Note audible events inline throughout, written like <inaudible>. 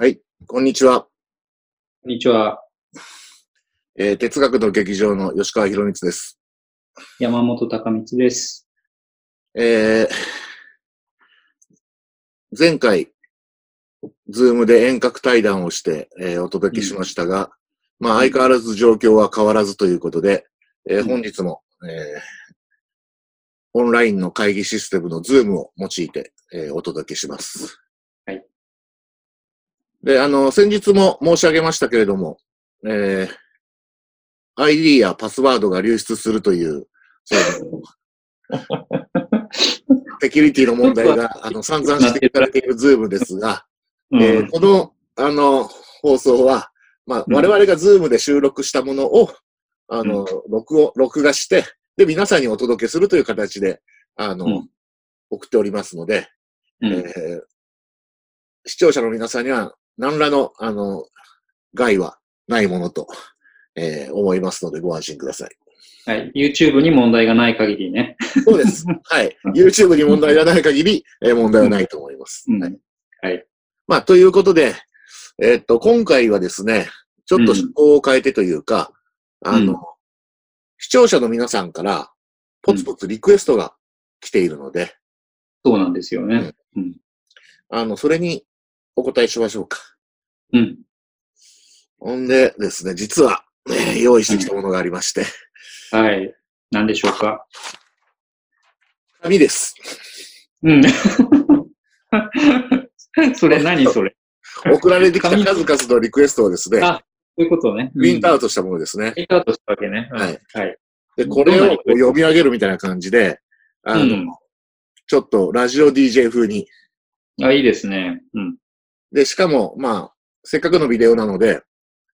はい、こんにちは。こんにちは。えー哲学の劇場の吉川浩満です。山本貴光です。えー前回、ズームで遠隔対談をして、えーお届けしましたが、まあ相変わらず状況は変わらずということで、えーうん本日も、えーオンラインの会議システムのズームを用いて、えーお届けします。はい。で、あの、先日も申し上げましたけれども、えー ID やパスワードが流出するという、そう <laughs> セキュリティの問題が、あの、散々指摘されているズームですが、うん。えーこの、あの、放送は、まあ、うん。我々がズームで収録したものを、あの、録音、録画して、で、皆さんにお届けするという形で、あの、うん。送っておりますので、うん。えー視聴者の皆さんには、何らの、あの、害はないものと、えー思いますので、ご安心ください。はい。YouTube に問題がない限りね。そうです。<laughs> はい。YouTube に問題がない限り、えー問題はないと思います。うんはい。はい。まあ、ということで、えーっと、今回はですね、ちょっと趣向を変えてというか、あの、うん視聴者の皆さんから、ポツポツリクエストが来ているので、そうなんですよね。うん。あの、それにお答えしましょうか。うん。ほんでですね、実は、えー用意してきたものがありまして、はい。何でしょうか？紙です。うん。<laughs> それ何それ？送られてきた紙数々のリクエストをですね、あそういうことね。プリントアウウトしたものですね。プリントアウトしたわけね。うんはい。はい。で、これを読み上げるみたいな感じで、あの、うんちょっとラジオ DJ 風に。あ、いいですね。うん。で、しかも、まあ、せっかくのビデオなので、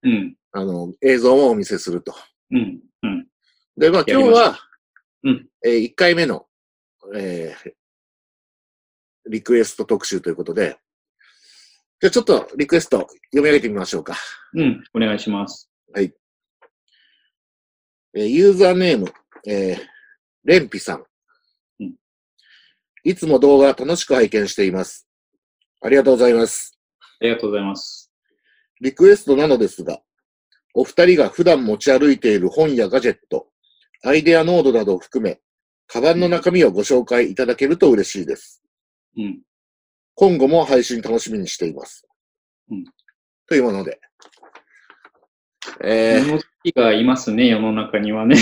うん。あの、映像もお見せすると。うん。うん。で、まあ、今日は、うんえー1回目の、えーリクエスト特集ということで、じゃあちょっとリクエスト読み上げてみましょうか。うん。お願いします。えーユーザーネーム、えー、レンピさん。うんいつも動画楽しく拝見しています。ありがとうございます。ありがとうございます。リクエストなのですが、お二人が普段持ち歩いている本やガジェット、アイデアノードなどを含め、カバンの中身をご紹介いただけると嬉しいです。うん。今後も配信楽しみにしています。うんというもので。えー物好きがいますね、世の中にはね。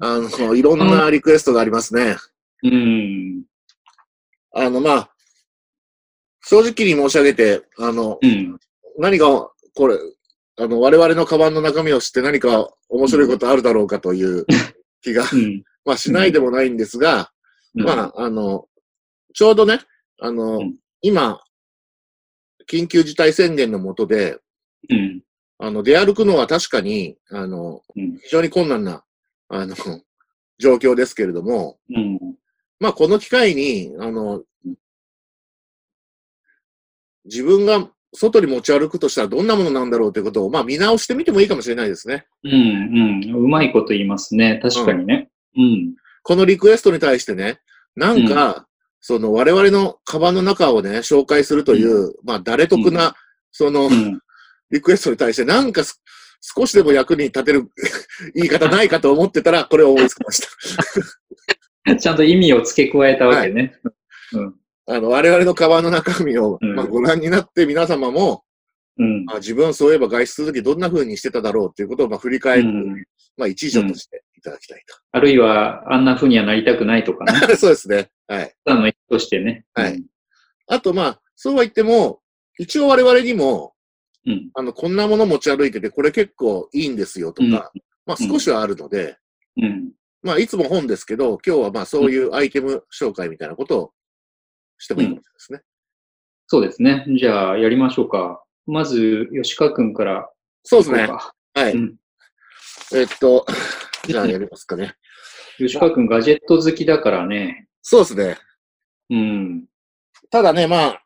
あの、いろんなリクエストがありますね。うん。あの、まあ、正直に申し上げて、あの、うん。何が、これ、あの、我々のカバンの中身を知って何か面白いことあるだろうかという <laughs> 気が、うん。まあしないでもないんですが、まあ、あの、ちょうどね、あの、うん今、緊急事態宣言の下で、うん。あの、出歩くのは確かに、あの、うん非常に困難な、あの、状況ですけれども、うん。まあ、この機会に、あの、自分が外に持ち歩くとしたらどんなものなんだろうということを、まあ、見直してみてもいいかもしれないですね。うん。うん。うまいこと言いますね。確かにね。うん。このリクエストに対してね、なんか、その我々のカバンの中をね、紹介するという、まあ、誰得な、その、うん。リクエストに対して、なんかす少しでも役に立てる <laughs> 言い方ないかと思ってたら、これを思いつきました。<laughs> ちゃんと意味を付け加えたわけね。あの、我々のカバンの中身を、うんまあ、ご覧になって皆様も、うん。あ自分そういえば外出するときどんな風にしてただろうということをまあ振り返る、うんまあ一助としていただきたいあるいは、あんな風にはなりたくないとかね。と。<laughs> そうですね。はい。ただの人としてね。はいあとまあ、そうは言っても、一応我々にも、うん。あの、こんなもの持ち歩いてて、これ結構いいんですよとか、うんまあ少しはあるので、うん。まあいつも本ですけど、今日はまあそういうアイテム紹介みたいなことをしてもいいかもしれないですね。そうですね。じゃあ、やりましょうか。まず、吉川くんからそうですね。はい。うんえっと、<laughs> じゃあやりますかね。吉川くんガジェット好きだからね。そうですね。うん。ただね、まあ、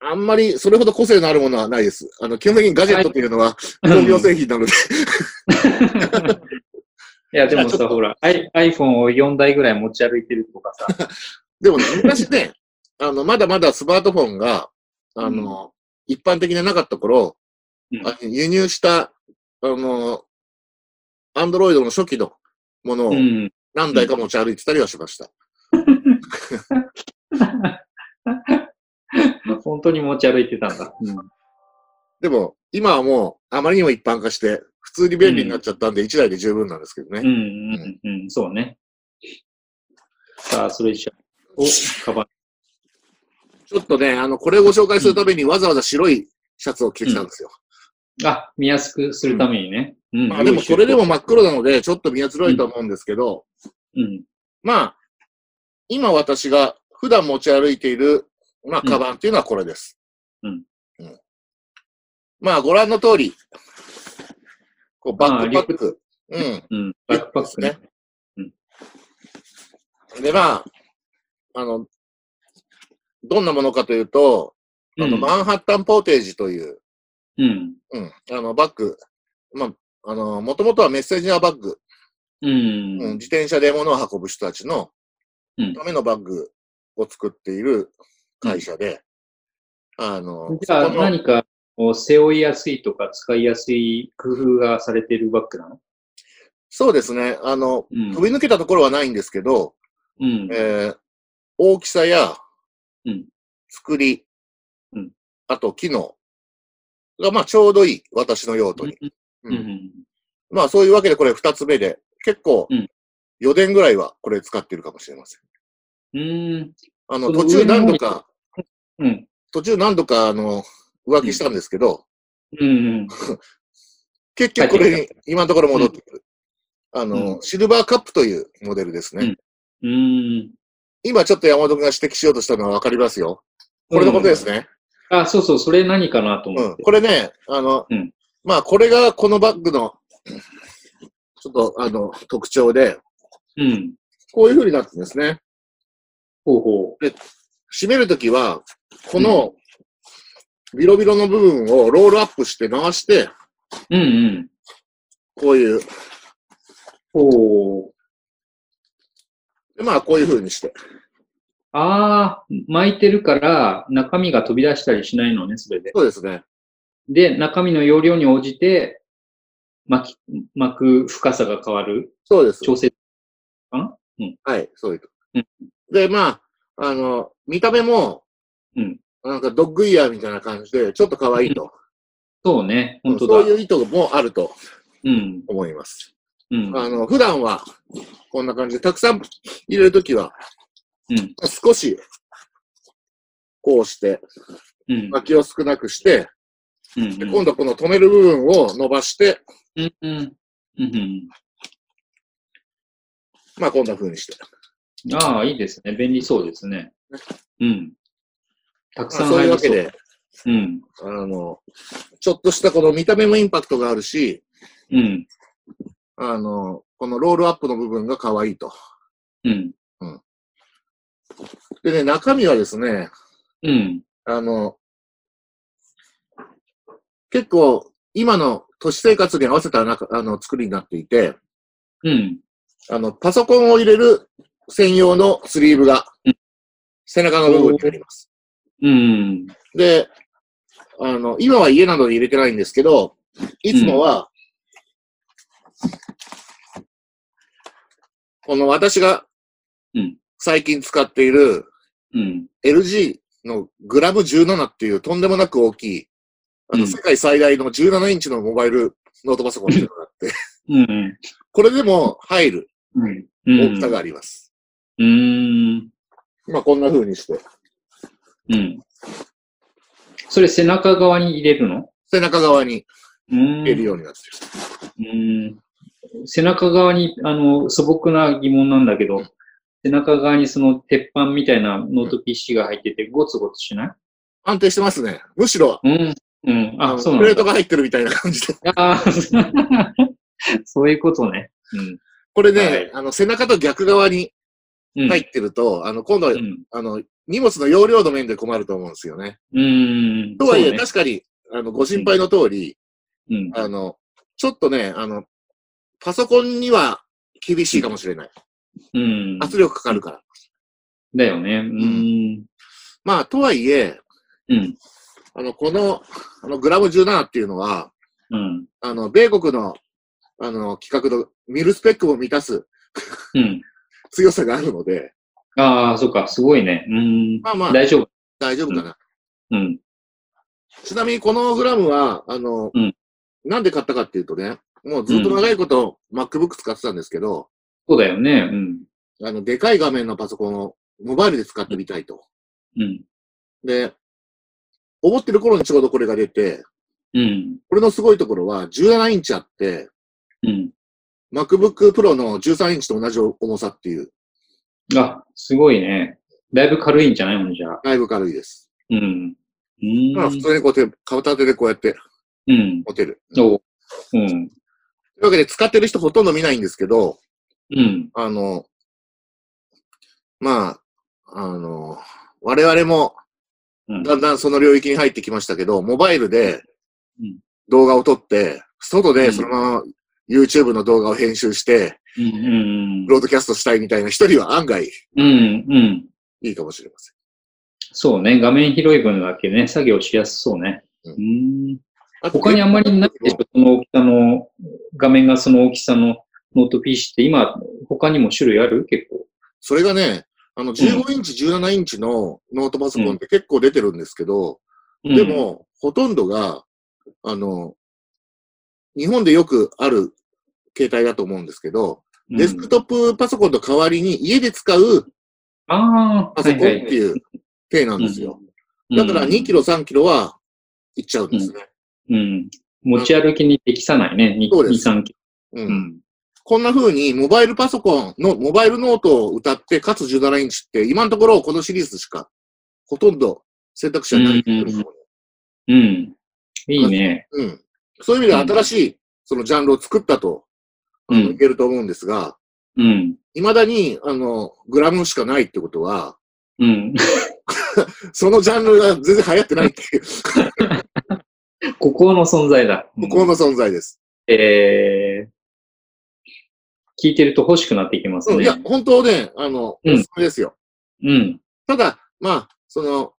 あんまりそれほど個性のあるものはないです。あの、基本的にガジェットっていうのは工業製品なので、<laughs> いや、でもさ、<laughs> ほら、iPhone を4台ぐらい持ち歩いてるとかさ。でもね、昔ね、あの、まだまだスマートフォンが、あの、一般的になかった頃、うんあ輸入した、あの、アンドロイドの初期のものをうん。何台か持ち歩いてたりはしました。<laughs> 本当に持ち歩いてたんだ。うん。でも、今はもう、あまりにも一般化して、普通に便利になっちゃったんで、1台で十分なんですけどね。うん、うん、うん、そうね。さあ、それじゃあ、お、カバン。ちょっとね、あの、これをご紹介するためにわざわざ白いシャツを着てきたんですよ。あ、見やすくするためにね。うん。まあでも、これでも真っ黒なので、ちょっと見やづらいと思うんですけど、うん。まあ、今私が普段持ち歩いている、まあ、うんカバンっていうのはこれです。うんうんまあ、ご覧の通り、こうバックパック。うん。うん。バックパックね。で、まあ、あの、どんなものかというと、あの、うん。マンハッタンポーテージという、うん。うん、あの、バッグ、まあ、あの、もともとはメッセージャーバッグ、ううん、ん。自転車で物を運ぶ人たちのうん。ためのバッグを作っている会社で、あの、じゃあ、何か、背負いやすいとか使いやすい工夫がされてるバッグなの？そうですね、あの、うん。飛び抜けたところはないんですけど、うん。えー大きさやうん、作り、うんあと機能が、まあ、ちょうどいい、私の用途に。うん。うん。まあ、そういうわけでこれ二つ目で、結構うん、4年ぐらいはこれ使ってるかもしれません。うん。あの、途中何度か、うん。途中何度か、あの、浮気したんですけど、うん。<laughs> 結局これに今のところ戻ってくる。あの、シルバーカップというモデルですね。うんうん。今ちょっと山本君が指摘しようとしたのはわかりますよ。これのことですね。あ、そうそう、それ何かなとうん。思って。これね、あの、うんまあこれがこのバッグの、ちょっとあの、特徴で、うん。こういう風になってるんですね。ほうほ閉めるときは、この、ビロビロの部分をロールアップして回して、う。うんうん。こういう、ほう。でまあこういう風にして。ああ、巻いてるから中身が飛び出したりしないのね、それで。そうですね。で、中身の容量に応じて、巻き、巻く深さが変わるそうです。調整。はい、そういうとうん。で、まあ、あの、見た目も、うんなんかドッグイヤーみたいな感じで、ちょっと可愛いと。そうね、本当だ。そういう意図もあるとうん。思います。うん。あの、普段は、こんな感じで、たくさん入れるときは、うん。少し、こうして、うん。巻きを少なくして、うん。で今度この止める部分を伸ばして、うん。うん。うん。まあこんな風にして。ああ、いいですね。便利そうですね。うん。たくさんまあそういうわ入りそう。けで、うん。あの、ちょっとしたこの見た目もインパクトがあるし、うん。あの、このロールアップの部分が可愛いと。うん。でね、中身はですね、うん。あの、結構、今の都市生活に合わせた中あの作りになっていて、うん。あの、パソコンを入れる専用のスリーブがうん、背中の部分にあります。うん。で、あの、今は家などに入れてないんですけど、いつもは、この私がうん最近使っているうん。LG のグラム17っていうとんでもなく大きい、あの、うん世界最大の17インチのモバイルノートパソコンっていうのがあって、うん。これでも入るうん。大きさがあります。うん。まあこんな風にして、うん。それ背中側に入れるの？背中側にうん。入れるようになってる。うん。背中側に、あの、素朴な疑問なんだけど、背中側にその鉄板みたいなノート PC が入っててゴツゴツしない？安定してますね。むしろ、うん。うん。あ、あのそうな。プレートが入ってるみたいな感じで。ああ、<laughs> そういうことね。うん。これね、はいあの、背中と逆側にうん。入ってると、あの、今度は、うん。あの、荷物の容量の面で困ると思うんですよね。うん。とはいえ、ね確かに、あの、ご心配の通り、うん。あの、ちょっとね、あの、パソコンには厳しいかもしれない。うん。圧力かかるから。だよね。うん。まあ、とはいえ、うん。あの、この、あの、グラム17っていうのは、うん。あの、米国の、あの、規格のミルスペックを満たすうん。<laughs> 強さがあるので、ああ、そっか、すごいね。うん。まあまあ、大丈夫。大丈夫かな。うん。ちなみにこのグラムは、あの、うんなんで買ったかっていうとね、もうずっと長いこと MacBook 使ってたんですけど、そうだよね。うん。あの、でかい画面のパソコンをモバイルで使ってみたいと。うん。で、思ってる頃にちょうどこれが出て、うん。これのすごいところは17インチあって、うん。MacBook Pro の13インチと同じ重さっていう、あ、すごいね。だいぶ軽いんじゃないのじゃあ。だいぶ軽いです。うん。うん。まあ普通にこう手、片手でこうやってうん。持てる。おうん。というわけで使ってる人ほとんど見ないんですけど、うん。あの、まあ、あの、我々もうんだんだんその領域に入ってきましたけど、モバイルでうん動画を撮って、外うんでそのまま YouTube の動画を編集して、うん。うんブ。ロードキャストしたいみたいな人には案外いうん。うん。いかもしれません。そうね。画面広い分だけね、作業しやすそうね。ううん。他にあんまりないでしょその大きさの、画面がその大きさのノート PC って今、他にも種類ある？結構。それがね、あの15インチ、17インチのノートパソコンって結構出てるんですけど、うん。で、も、ほとんどが、あの、日本でよくある携帯だと思うんですけど、うん。デスクトップパソコンの代わりに家で使うああ、パソコンってはいう体なんですよ。うん。だから2キロ、3キロはいっちゃうんですね。うん。持ち歩きに適さないね。2、そうです3キうんロ。うん。こんな風にモバイルパソコンの、モバイルノートを歌って、かつ17インチって、今のところこのシリーズしか、ほとんど選択肢はないんですようん。いいね。うん。そういう意味では新しい、そのジャンルを作ったと、うんいけると思うんですが、うん。未だに、あの、グラムしかないってことは、うん。<laughs> そのジャンルが全然流行ってないっていう、孤高の存在だ。向こうの存在です。えー、聞いてると欲しくなっていきますね。うんいや、本当ね、あの、おうんすすめですよ。うん。ただ、まあ、その、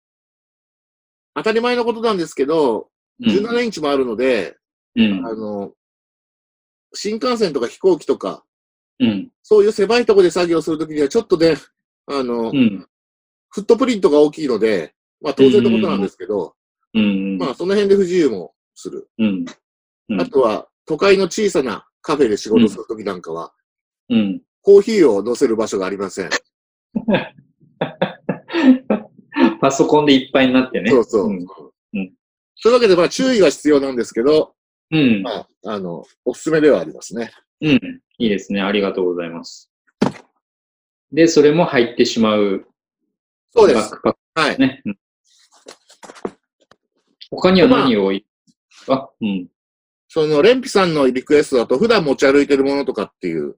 当たり前のことなんですけど、うん。17インチもあるので、うん。あの、新幹線とか飛行機とか、うん。そういう狭いところで作業するときには、ちょっとね、あの、うん。フットプリントが大きいので、まあ当然のことなんですけど、うん。まあその辺で不自由もする。うん。うんあとは、都会の小さなカフェで仕事するときなんかは、うん。コーヒーを乗せる場所がありません。<laughs> パソコンでいっぱいになってね。そうそう。うん。うんというわけで、まあ注意が必要なんですけど、うん。まあ、あの、おすすめではありますね。うん。いいですね。ありがとうございます。で、それも入ってしまうそうです。バックパッはいク。ね。うん他には何をい、あ、うん。その、レンピさんのリクエストだと、普段持ち歩いてるものとかっていううこ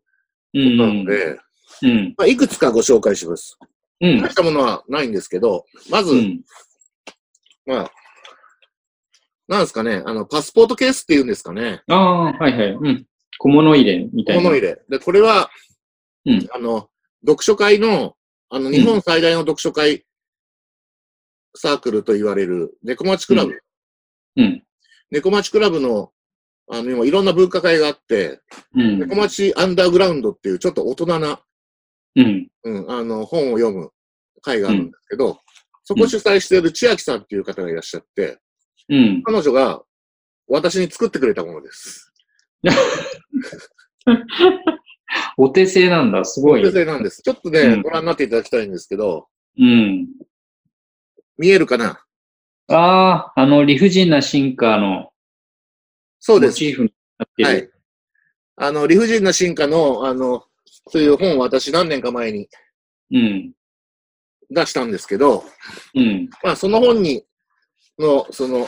とん。なので、うん。まあ、いくつかご紹介します。うん大。したものはないんですけど、まず、うん。まあ、なんですかね、あの、パスポートケースっていうんですかね。ああ、はいはい。うん。小物入れみたいな。物入れ。で、これは、うんあの、読書会の、あの、日本最大の読書会サークルと言われる、猫町クラブ。うん。猫町クラブの、あの、今いろんな文化会があって、うん。猫町アンダーグラウンドっていうちょっと大人な、うん。うん、あの、本を読む会があるんですけど、そこ主催している千秋さんっていう方がいらっしゃって、うん。彼女が私に作ってくれたものです。<laughs> お手製なんだ。すごい。女性なんです。ちょっとね、うんご覧になっていただきたいんですけど、うん。見えるかな？ああ、あの理不尽な進化のそうです。モチーフになってる。はい。あの、理不尽な進化の、あの、そういう本を私何年か前にうん。出したんですけど、うん。まあ、その本に、の、その、うん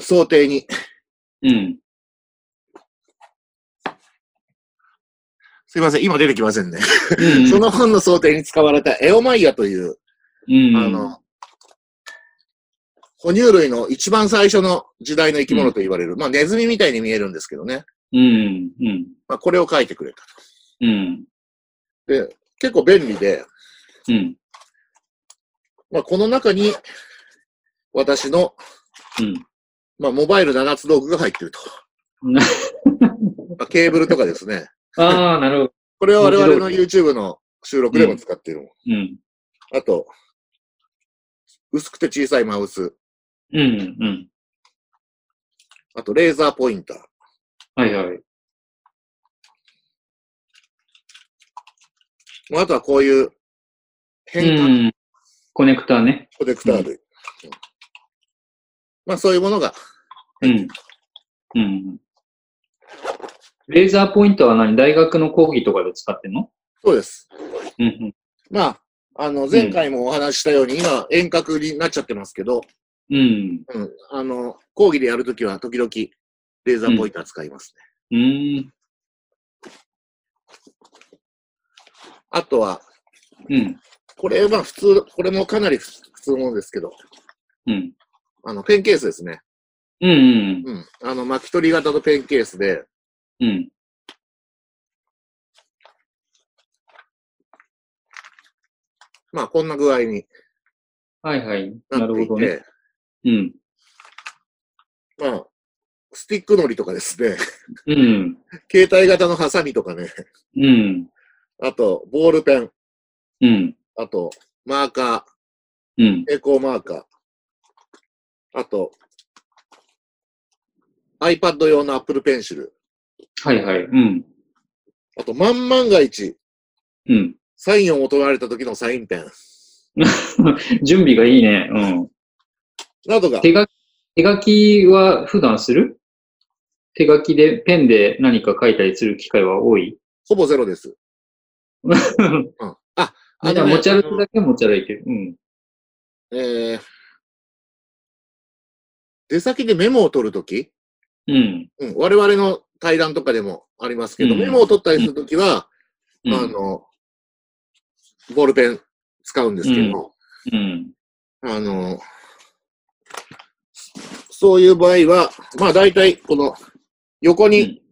想定に、うん。すいません、今出てきませんね。うん。<laughs> その本の想定に使われたエオマイヤという、うん、あの、哺乳類の一番最初の時代の生き物と言われる、まあ、ネズミみたいに見えるんですけどね。うん。うん。まあ、これを書いてくれたうん。と。で、結構便利で、うん。まあ、この中に、私の、うん。まあ、モバイル7つ道具が入ってると。な <laughs> まあ、ケーブルとかですね。ああ、なるほど。これは我々の YouTube の収録でも使っているもん。うん。あと、薄くて小さいマウス。うん、うん。あと、レーザーポインター。はいはい。まあ、あとはこういうう変化ん。コネクタね。コネクター類。うんまあ、そういうものが、うん。うん。レーザーポインターは何？大学の講義とかで使ってんの？そうです。うん、まあ、あの、前回もお話ししたように、今、遠隔になっちゃってますけど、うん。うん、あの、講義でやるときは、時々、レーザーポインター使いますね。うん。あとは、うん。これ、まあ、普通、これもかなり普通のものですけど、うん。あの、ペンケースですね。うん。うん。うん。あの、巻き取り型のペンケースで、うん。まあ、こんな具合にはいはい。なるほどね。て、うん。まあ、スティックのりとかですね、うん。<laughs> 携帯型のハサミとかね、うん。あと、ボールペン、うん。あと、マーカうん。ー、エコーマーカー、あと、iPad 用の Apple Pencil、はいはい。うん。あと、万万が一、うん。サインを求められた時のサインペン、<laughs> 準備がいいね。うん。などが、手書き、手書きは普段する？手書きでペンで何か書いたりする機会は多い？ほぼゼロです。<laughs> うん。あ、あね、持ち歩くだけ持ち歩いてる。うん。えー、出先でメモを取るとき、うん。うん、我々の対談とかでもありますけど、うんメモを取ったりするときは、うん。あの、ボールペン使うんですけど、うん。あの、そういう場合は、まあ大体この横に、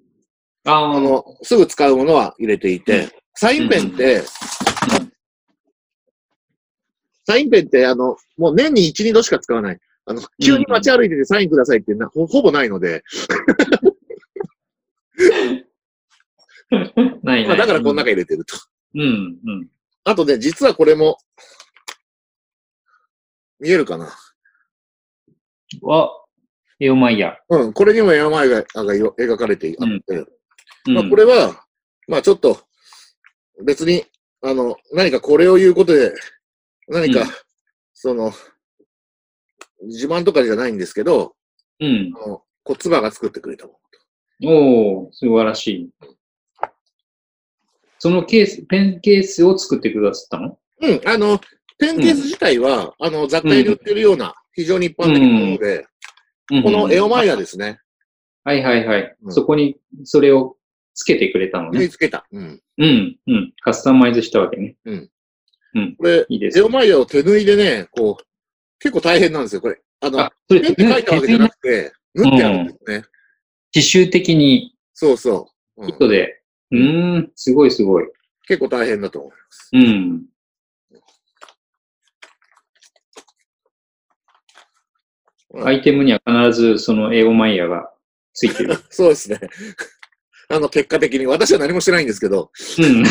ああ、あの、すぐ使うものは入れていて、サインペンって、サインペンってあの、もう年に1、2度しか使わない。あの、急に街歩いててサインくださいってなほほぼないので、<laughs> ないない。まあだからこの中入れてると。うん。うん。あとね、実はこれも、見えるかな？あ、エオマイヤ。うん、これにもエアマイがが描かれてあって、うん。まあこれは、まあちょっと、別に、あの、何かこれを言うことで、何か、うんその、自慢とかじゃないんですけど、うん。あの、こう、妻が作ってくれたもおー、素晴らしい。そのケース、ペンケースを作ってくださったの？の。うん、あの、ペンケース自体は、あの、雑貨屋で売ってるような、非常に一般的なもので、このエオマイヤですね、はいはいはい。うんそこにそれをつけてくれたのね。つけた。うん。うん、うん。カスタマイズしたわけね。これ、いいですエオマイヤを手縫いでね、こう、結構大変なんですよ、これ。あの、あ、それ、ペンで書いたわけじゃなくて、縫ってあるんですね。刺繍的にそうそう。うん糸で。うーん、すごいすごい。結構大変だと思う。うん。アイテムには必ずそのエオマイヤがついてる。<laughs> そうですね。あの、結果的に、私は何もしてないんですけど、うん。<laughs>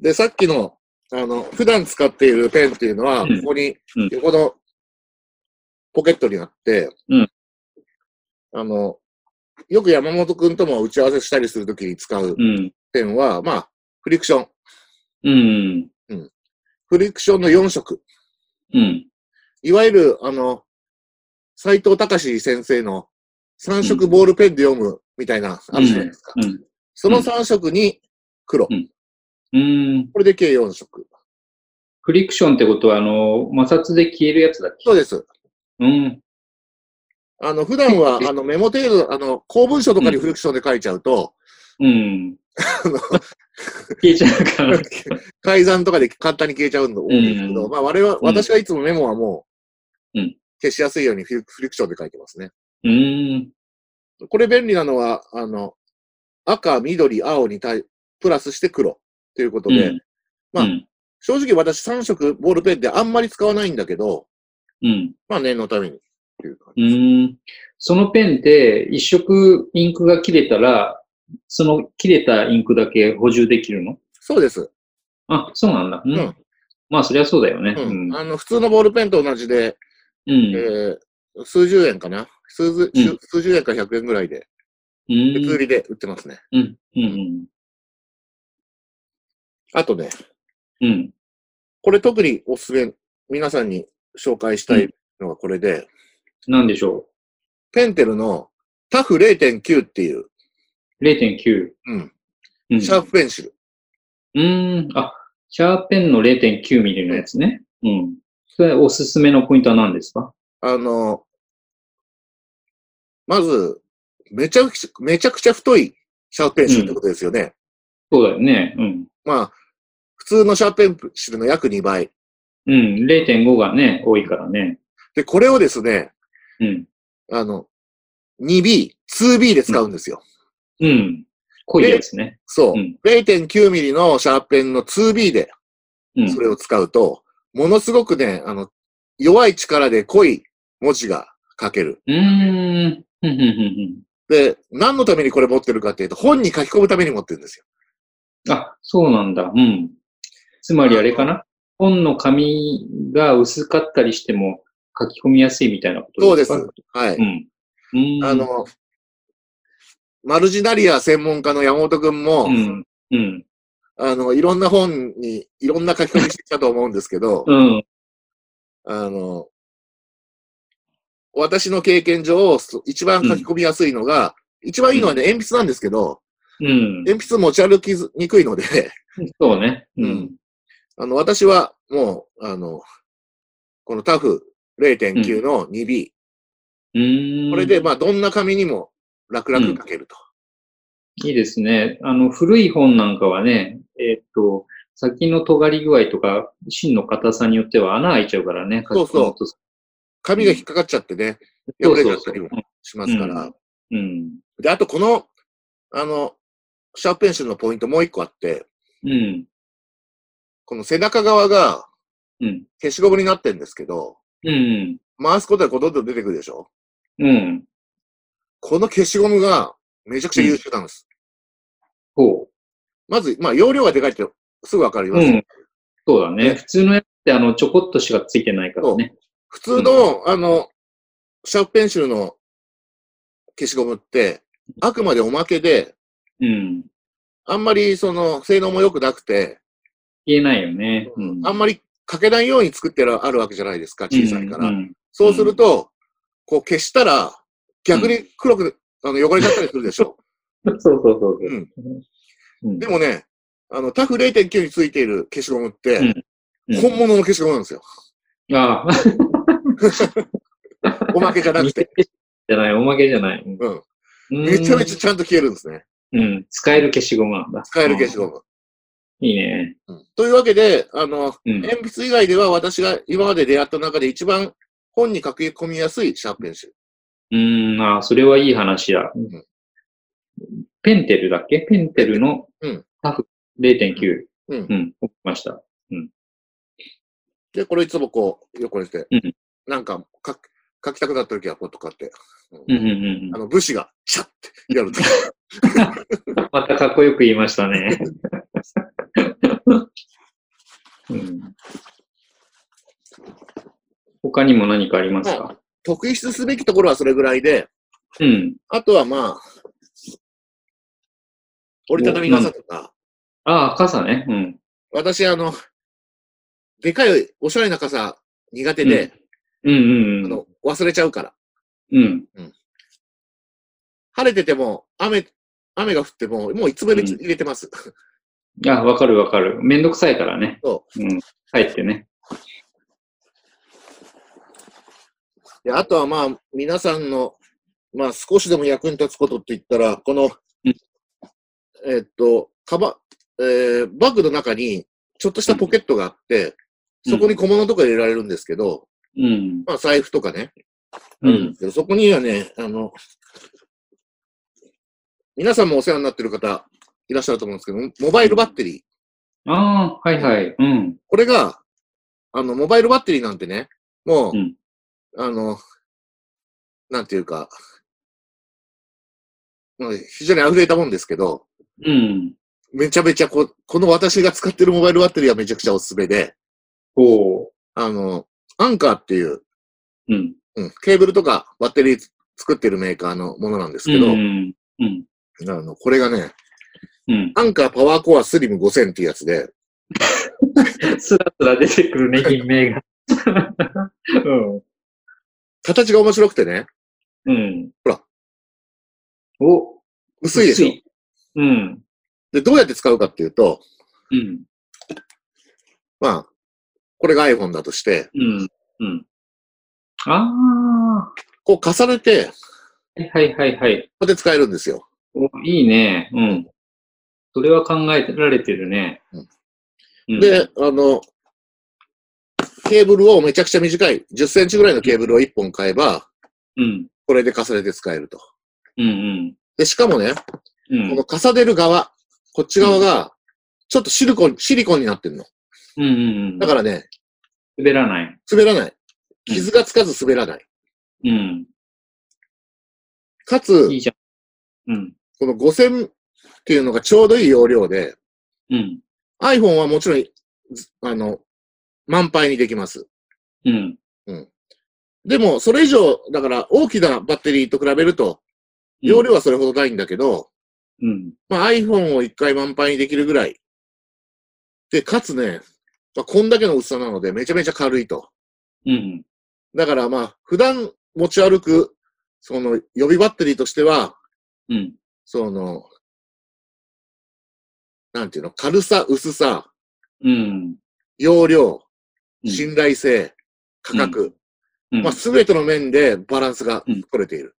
で、さっきの、あの、普段使っているペンっていうのは、うんここにうん、横のポケットにあって、うんあの、よく山本くんとも打ち合わせしたりするときに使ううん。ペンは、まあ、フリクション。うん。フリクションの4色。うん。いわゆる、あの、斎藤隆先生の3色ボールペンで読むみたいな、あるじゃないですか。うん。その3色に黒。うんうん。これで計4色。フリクションってことは、あの、摩擦で消えるやつだっけ？そうです。うん。あの、普段は、<laughs> あの、メモ程度、あの、公文書とかにフリクションで書いちゃうと、うん。<laughs> 消えちゃうから。<laughs> 改ざんとかで簡単に消えちゃうの多いんですけど、うんまあ、我々、私はいつもメモはもう、うん消しやすいようにフリフリクションで書いてますね。うん。これ便利なのは、あの、赤、緑、青に対、プラスして黒ということで、うんまあうん正直私3色ボールペンってあんまり使わないんだけど、うん。まあ念のためにっていう感うじです。ーん。そのペンって、一色インクが切れたら、その切れたインクだけ補充できるの？そうです。あ、そうなんだ。うん。うんまあ、そりゃそうだよね。う。うんん。あの、普通のボールペンと同じで、うん。えー、数十円かな？数数十円か100円ぐらいで、うん。別売りで売ってますね。うん。うん。あとね、うん。これ特におすすめ、皆さんに紹介したいのがこれで、なんでしょペンテルのタフ0.9っていう、う。0.9。うん、うん。シャープペンシル。うーん。あ、シャーペンの0.9ミリのやつね。うん。それおすすめのポイントは何ですか？あの、まず、めちゃくちゃ、めちゃくちゃ太いシャープペンシルってことですよね。そうだよね。うん。まあ、普通のシャープペンシルの約2倍。うん。0.5がね、多いからね。で、これをですね、うん。あの、2B、2B で使うんですよ。うん。濃いやつね。そう。うん0.9ミリのシャーペンの 2B でうん。それを使うと、ものすごくね、あの、弱い力で濃い文字が書ける。うんで、何のためにこれ持ってるかっていうと、本に書き込むために持ってるんですよ。あ、そうなんだ。うん。つまりあれかな？本の紙が薄かったりしても書き込みやすいみたいなことそうですですか。はい。うん。うん。あ、の、マルジナリア専門家の山本くんも、うん。うん。あの、いろんな本にいろんな書き込みしてきたと思うんですけど、うん。あの、私の経験上、そ一番書き込みやすいのが、一番いいのはね、鉛筆なんですけど、うん。鉛筆持ち歩きにくいので、そうね。ううんん。あの、私はもう、あの、このタフ0.9の 2B、うん。これで、まあ、どんな紙にも楽々書けると。いいですね。あの、古い本なんかはね、えーっと、先の尖り具合とか、芯の硬さによっては穴開いちゃうからね。そうそう紙が引っかかっちゃってね、破れちゃったりもしますから。うん。で、あとこの、あの、シャープペンシルのポイントもう一個あって、うん。この背中側がうん。消しゴムになってるんですけど、うん。回すことでどんどん出てくるでしょ？うん。この消しゴムがめちゃくちゃ優秀なんです。ほまず、まあ、容量がでかいってすぐわかりう。ます。うん。そうだね。ね普通のやつって、あの、ちょこっとしかついてないからね。普通の、あの、シャープペンシルの消しゴムって、あくまでおまけで、うん。あんまりその性能も良くなくて、言えないよね。うん。あんまり書けないように作ってあるわけじゃないですか、小さいから。うん。そうすると、こう消したら、逆に黒く、あの汚れちゃったりするでしょ。う <laughs> んそうそうそうそう。うん。うんでもね、あの、タフ0.9についている消しゴムって、うんうん本物の消しゴムなんですよ。ああ。<laughs> おまけじゃなくて。じゃない、おまけじゃない。うん。うんめちゃめちゃちゃんと消えるんですね。うん。使える消しゴムなんだ。使える消しゴム。うんいいね。うんというわけで、あの、うん。鉛筆以外では私が今まで出会った中で一番本に書き込みやすいシャープペンシル。うん、ああ、それはいい話だ。んペンテルだっけ？ペンテルのうんタフ0.9。うんうん。送りました。で、これいつもこう、横にして、うんなんか書き書きたくなった時はこうやってこうやって、うんうんうんあの、武士がシャッてやると。うん。またかっこよく言いましたね。<laughs> うん、他にも何かありますか？特筆すべきところはそれぐらいで、うん。あとはまあ、折りたたみ傘とか、ああ、傘ね。うん。私あの、でかいおしゃれな傘苦手で、うんうんうん。あの、忘れちゃうから。うん。晴れてても、雨、雨が降っても、もういつも入れ入れてます。あ、わかるわかる。めんどくさいからね。。そううん。帰ってね。であとはまあ、皆さんの、まあ少しでも役に立つことって言ったら、この、うんえっと、カバ、えーバッグの中にちょっとしたポケットがあって、そこに小物とか入れられるんですけど、うん。まあ財布とかね、うん。そこにはね、あの、皆さんもお世話になってる方いらっしゃると思うんですけど、モバイルバッテリー。ああ、はいはい。うん。これが、あの、モバイルバッテリーなんてね、もう、うんあの、なんていうか、まあ非常に溢れたもんですけど、うん。めちゃめちゃこ、この私が使ってるモバイルバッテリーはめちゃくちゃおすすめで、ほあの、アンカーっていう、う。うん。うん、ケーブルとかバッテリー作ってるメーカーのものなんですけど、うん。うん。あの、これがね、うん。アンカーパワーコアスリム5000っていうやつで、スラスラ出てくるね、品名が。<laughs> うん。形が面白くてね、うん。ほら。お、薄いでしょ？うん。で、どうやって使うかっていうと、うん。まあ、これが iPhone だとして、うん。うん。あこう重ねて、あ、はいはいはい。こうやって使えるんですよ。お、いいね。うん。それは考えられてるね。うん、で、あの、ケーブルをめちゃくちゃ短い、10センチぐらいのケーブルを1本買えば、うん。これで重ねて使えると。うんで、しかもね、うん。うん。この重ねる側、こっち側が、ちょっとシリコン、シリコンになってるの。うんうんうん。だからね、滑らない。滑らない。傷がつかず滑らない。うん。かつい、いじゃん。うん。この5000っていうのがちょうどいい容量で、うん。iPhone はもちろん、ずあの、満杯にできます。うん。でも、それ以上、だから大きなバッテリーと比べると、容量はそれほどないんだけど、うん。まあ、iPhone を一回満杯にできるぐらい。で、かつね、まあ、こんだけの薄さなのでめちゃめちゃ軽いと。うん。だからまあ、普段持ち歩く、その予備バッテリーとしては、うん。その、なんていうの、軽さ、薄さ、うん。容量、うん信頼性、価格、うん。まあ、すべての面でバランスが取れている。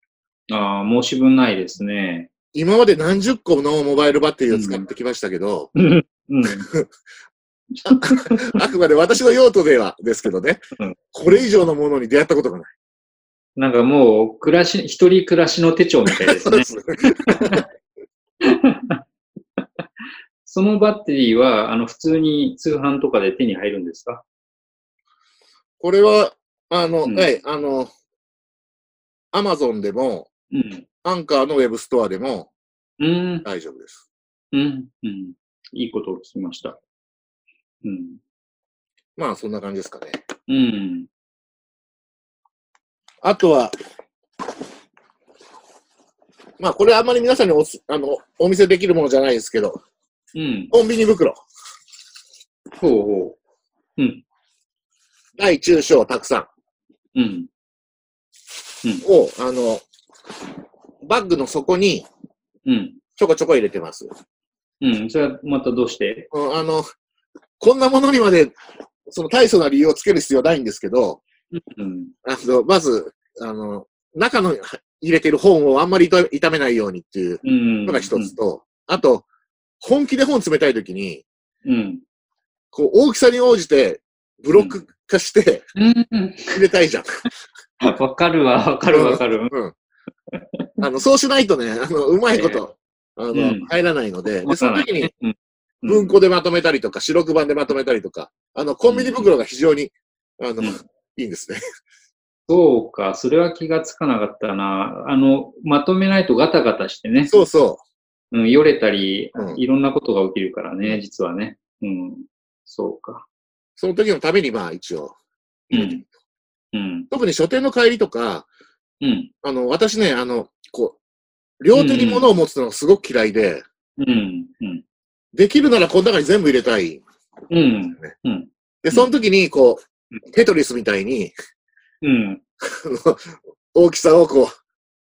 ああ、申し分ないですね。今まで何十個のモバイルバッテリーを使ってきましたけど、うん。うん。<laughs> あくまで私の用途ではですけどね、うんこれ以上のものに出会ったことがない。なんかもう、暮らし、一人暮らしの手帳みたいですね。<laughs> す。そのバッテリーは、あの、普通に通販とかで手に入るんですか？これは、あの、うんはい、あの、アマゾンでも、うん。アンカーのウェブストアでもうん。大丈夫です。うん。うん。いいことを聞きました。うん。まあ、そんな感じですかね。うん。あとは、まあ、これあんまり皆さんにおすあのお見せできるものじゃないですけど、うん。コンビニ袋。ほうほ大中小たくさう。うん。んを、あの、バッグの底にうん。ちょこちょこ入れてます。うん。それはまたどうして？うんあの、こんなものにまで、その大層な理由をつける必要はないんですけど、うん。あの、まず、あの、中の入れてる本をあんまり痛痛めないようにっていううん。のが一つと、あと、本気で本詰めたいときに、うん。こう、大きさに応じて、ブロック化してうん。入れたいじゃん。<laughs> わかるわ、わかるわかる。うん。あの、そうしないとね、あの、うまいこと、あの、うん入らないので、で、その時に、うん文庫でまとめたりとか、四六版でまとめたりとか、あの、コンビニ袋が非常に、あの、うんいいんですね。そうか、それは気がつかなかったな。あの、まとめないとガタガタしてね。そうそうん、よれたりうん、いろんなことが起きるからね、実はね。うん。そうか。う。その時のために、まあ、一応、うん。うん。特に書店の帰りとか、うん。あの、私ね、あの、こう、両手に物を持つのがすごく嫌いで、うん。うん。できるならこの中に全部入れたい。うん。うん。で、その時に、こう、テトリスみたいに、うん。<laughs> 大きさをこう、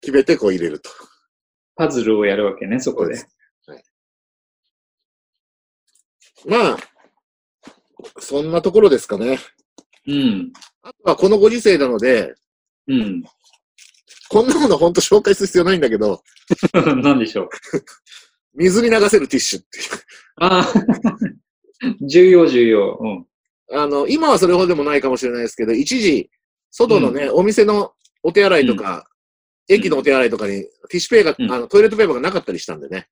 決めてこう入れると。パズルをやるわけね、そこで。はい。まあ、そんなところですかね。うん。あとはこのご時世なので、うん。こんなもの本当紹介する必要ないんだけど、<laughs> なんでしょう。水に流せるティッシュっていう。ああ、重要重要。うん。あの、今はそれほどでもないかもしれないですけど、一時、外のね、お店のお手洗いとか、駅のお手洗いとかに、ティッシュペーが、うんあの、トイレットペーパーがなかったりしたんでね。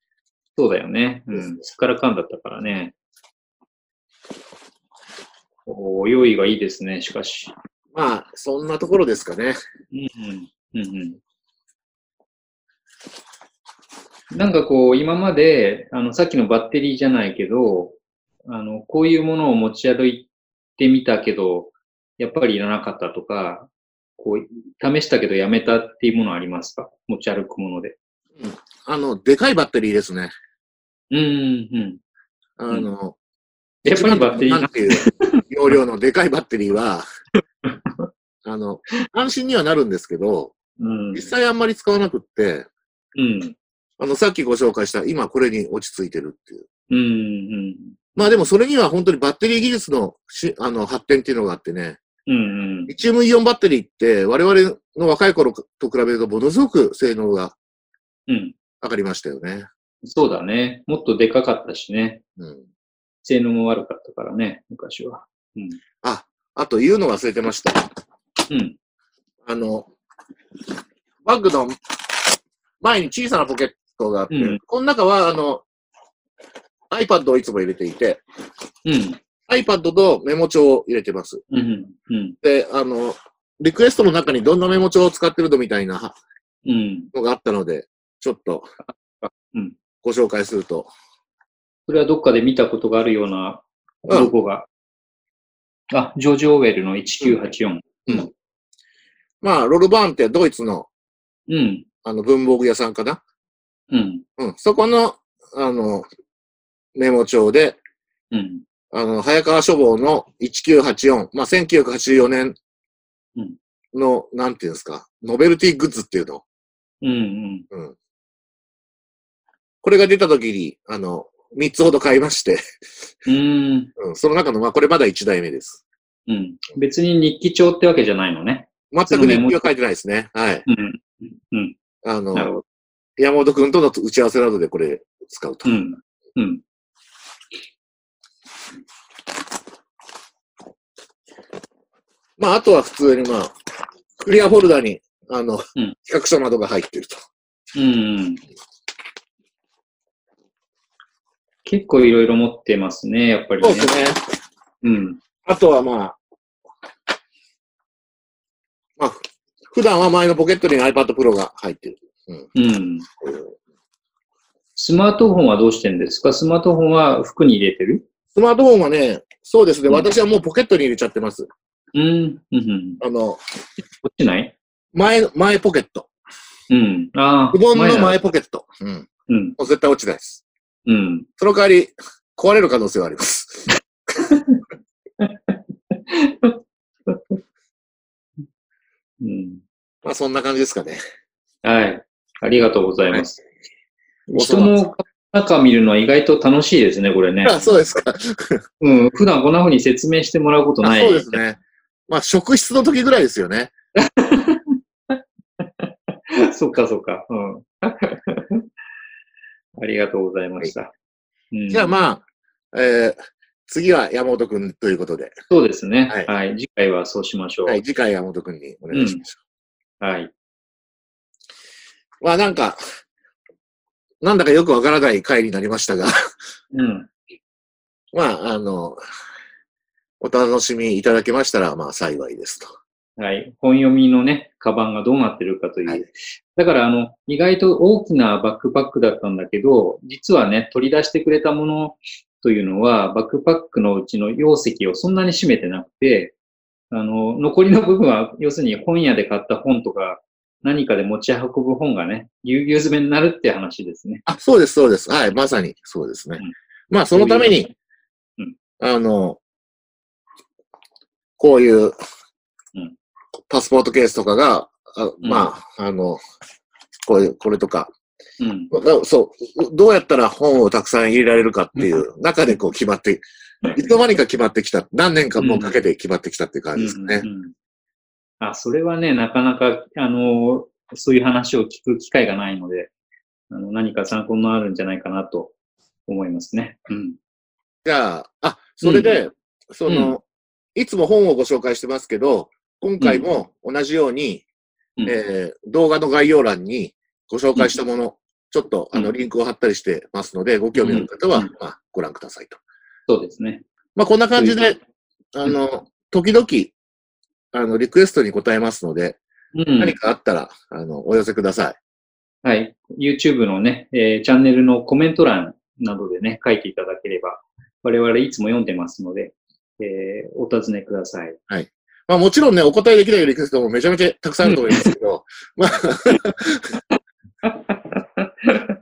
そうだよね。うん。すっからかんだったからね。お用意がいいですね、しかし。まあ、そんなところですかね。うんうん。うんうん。なんかこう、今まで、あの、さっきのバッテリーじゃないけど、あの、こういうものを持ち歩いてみたけど、やっぱりいらなかったとか、こう、試したけどやめたっていうものありますか？持ち歩くもので。あの、でかいバッテリーですね。うん、うん。あの、やっぱりバッテリーなんていう、容量のでかいバッテリーは、<laughs> あの、安心にはなるんですけど、うん。実際あんまり使わなくって、うん。あの、さっきご紹介した、今これに落ち着いてるっていう。うん、うん。まあでもそれには本当にバッテリー技術のしあの発展っていうのがあってね、うん、うん。リチウムイオンバッテリーって我々の若い頃と比べるとものすごく性能がうん。上がりましたよね。そうだね。もっとでかかったしね。うん。性能も悪かったからね、昔は。うん。あ、あと言うの忘れてました。うん。あの、バッグの前に小さなポケットがあって、うんこの中はあの、iPad をいつも入れていて、うん。iPad とメモ帳を入れてます。うん。うん。で、あの、リクエストの中にどんなメモ帳を使ってるのみたいなうん。のがあったので、ちょっとうん、ご紹介すると、それはどっかで見たことがあるようなロゴが。あ、ジョージ・オーウェルの1984。まあ、ロルバーンってドイツのうん。あの文房具屋さんかな？うん。うん。そこの、あの、メモ帳で、うん。あの、早川書房の1984、まあ、1984年うんの、なんていうんですか、ノベルティグッズっていうの。うん。うん。うん。これが出た時に、あの、3つほど買いまして、うん。<laughs> うん、その中の、まあ、これまだ1台目です。うん。別に日記帳ってわけじゃないのね。全く日記は書いてないですね。はい。うん。うん。あの。山本くんとの打ち合わせなどでこれ使うと。うん。うん。まあ、あとは普通にまあ、クリアフォルダに、あの、うん企画書などが入ってると。うん。結構いろいろ持ってますね、やっぱりね。そうですね。うん。あとはまあ、まあ、ふ普段は前のポケットに iPad Pro が入ってる。うん。スマートフォンはどうしてんですか？スマートフォンは服に入れてる？スマートフォンはね、そうですね、うん私はもうポケットに入れちゃってます。うん。うん。あの、落ちない前、前ポケット。うん。ああ。ズボンの前ポケット。うん。うん。絶対落ちないです。うん。その代わり、壊れる可能性はあります。うん。まあ、そん。な感じですかね。はい。ありがとうございます。い人の中見るのは意外と楽しいですね、これね。あそうですか。うん。普段こん。な風に説明してもらうことない。そうですね。まあ、職質の時ぐらいですよね。<laughs> そっかそっか。うん。<laughs> ありがとうございました。うん、じゃあまあ、えー、次は山本くんということで、そうですね、ははいい。次回はそうしましょう。は、はいい。次回山本くんにお願いします。まあなんか、なんだかよくわからない回になりましたが、うん。<laughs> まあ、あの、お楽しみいただけましたら、まあ幸いですと。はい。本読みのね、カバンがどうなってるかという。はいだから、あの、意外と大きなバックパックだったんだけど、実はね、取り出してくれたものというのは、バックパックのうちの容積をそんなに占めてなくて、あの、残りの部分は、要するに本屋で買った本とか、何かで持ち運ぶ本がね、ぎゅうぎゅう詰めになるって話ですね。あ、そうです、そうです。はい、まさにそうですね。うんまあ、そのために、うんあの、こういううん、パスポートケースとかが、あうんまあ、あの、こういう、これとか、うん。だそう、どうやったら本をたくさん入れられるかっていう中でこう決まって、いつの間にか決まってきた。何年かもうかけて決まってきたっていう感じですね。うんうんあ、それはね、なかなか、あの、そういう話を聞く機会がないので、あの何か参考になるんじゃないかなと思いますね。うん。じゃあ、あ、それで、その、いつも本をご紹介してますけど、今回も同じように、うんえー動画の概要欄にご紹介したもの、ちょっとあのうんリンクを貼ったりしてますので、ご興味ある方は、うんまあ、ご覧くださいと。そうですね。まあ、こんな感じで、あの、時々、あの、リクエストに答えますので、うん何。かあったら、あの、お寄せください。はい。YouTube のね、えーチャンネルのコメント欄などでね、書いていただければ、我々いつも読んでますので、えーお尋ねください。まあもちろんね、お答えできないリクエストもめちゃめちゃたくさんあると思いますけど、まあ、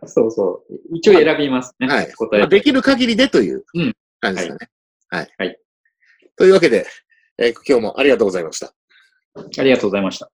<laughs> そうそう。一応選びますね。はい。答えまあできる限りでといううん感じですかね。はい。はいというわけで、えー今日もありがとうございました。ありがとうございました。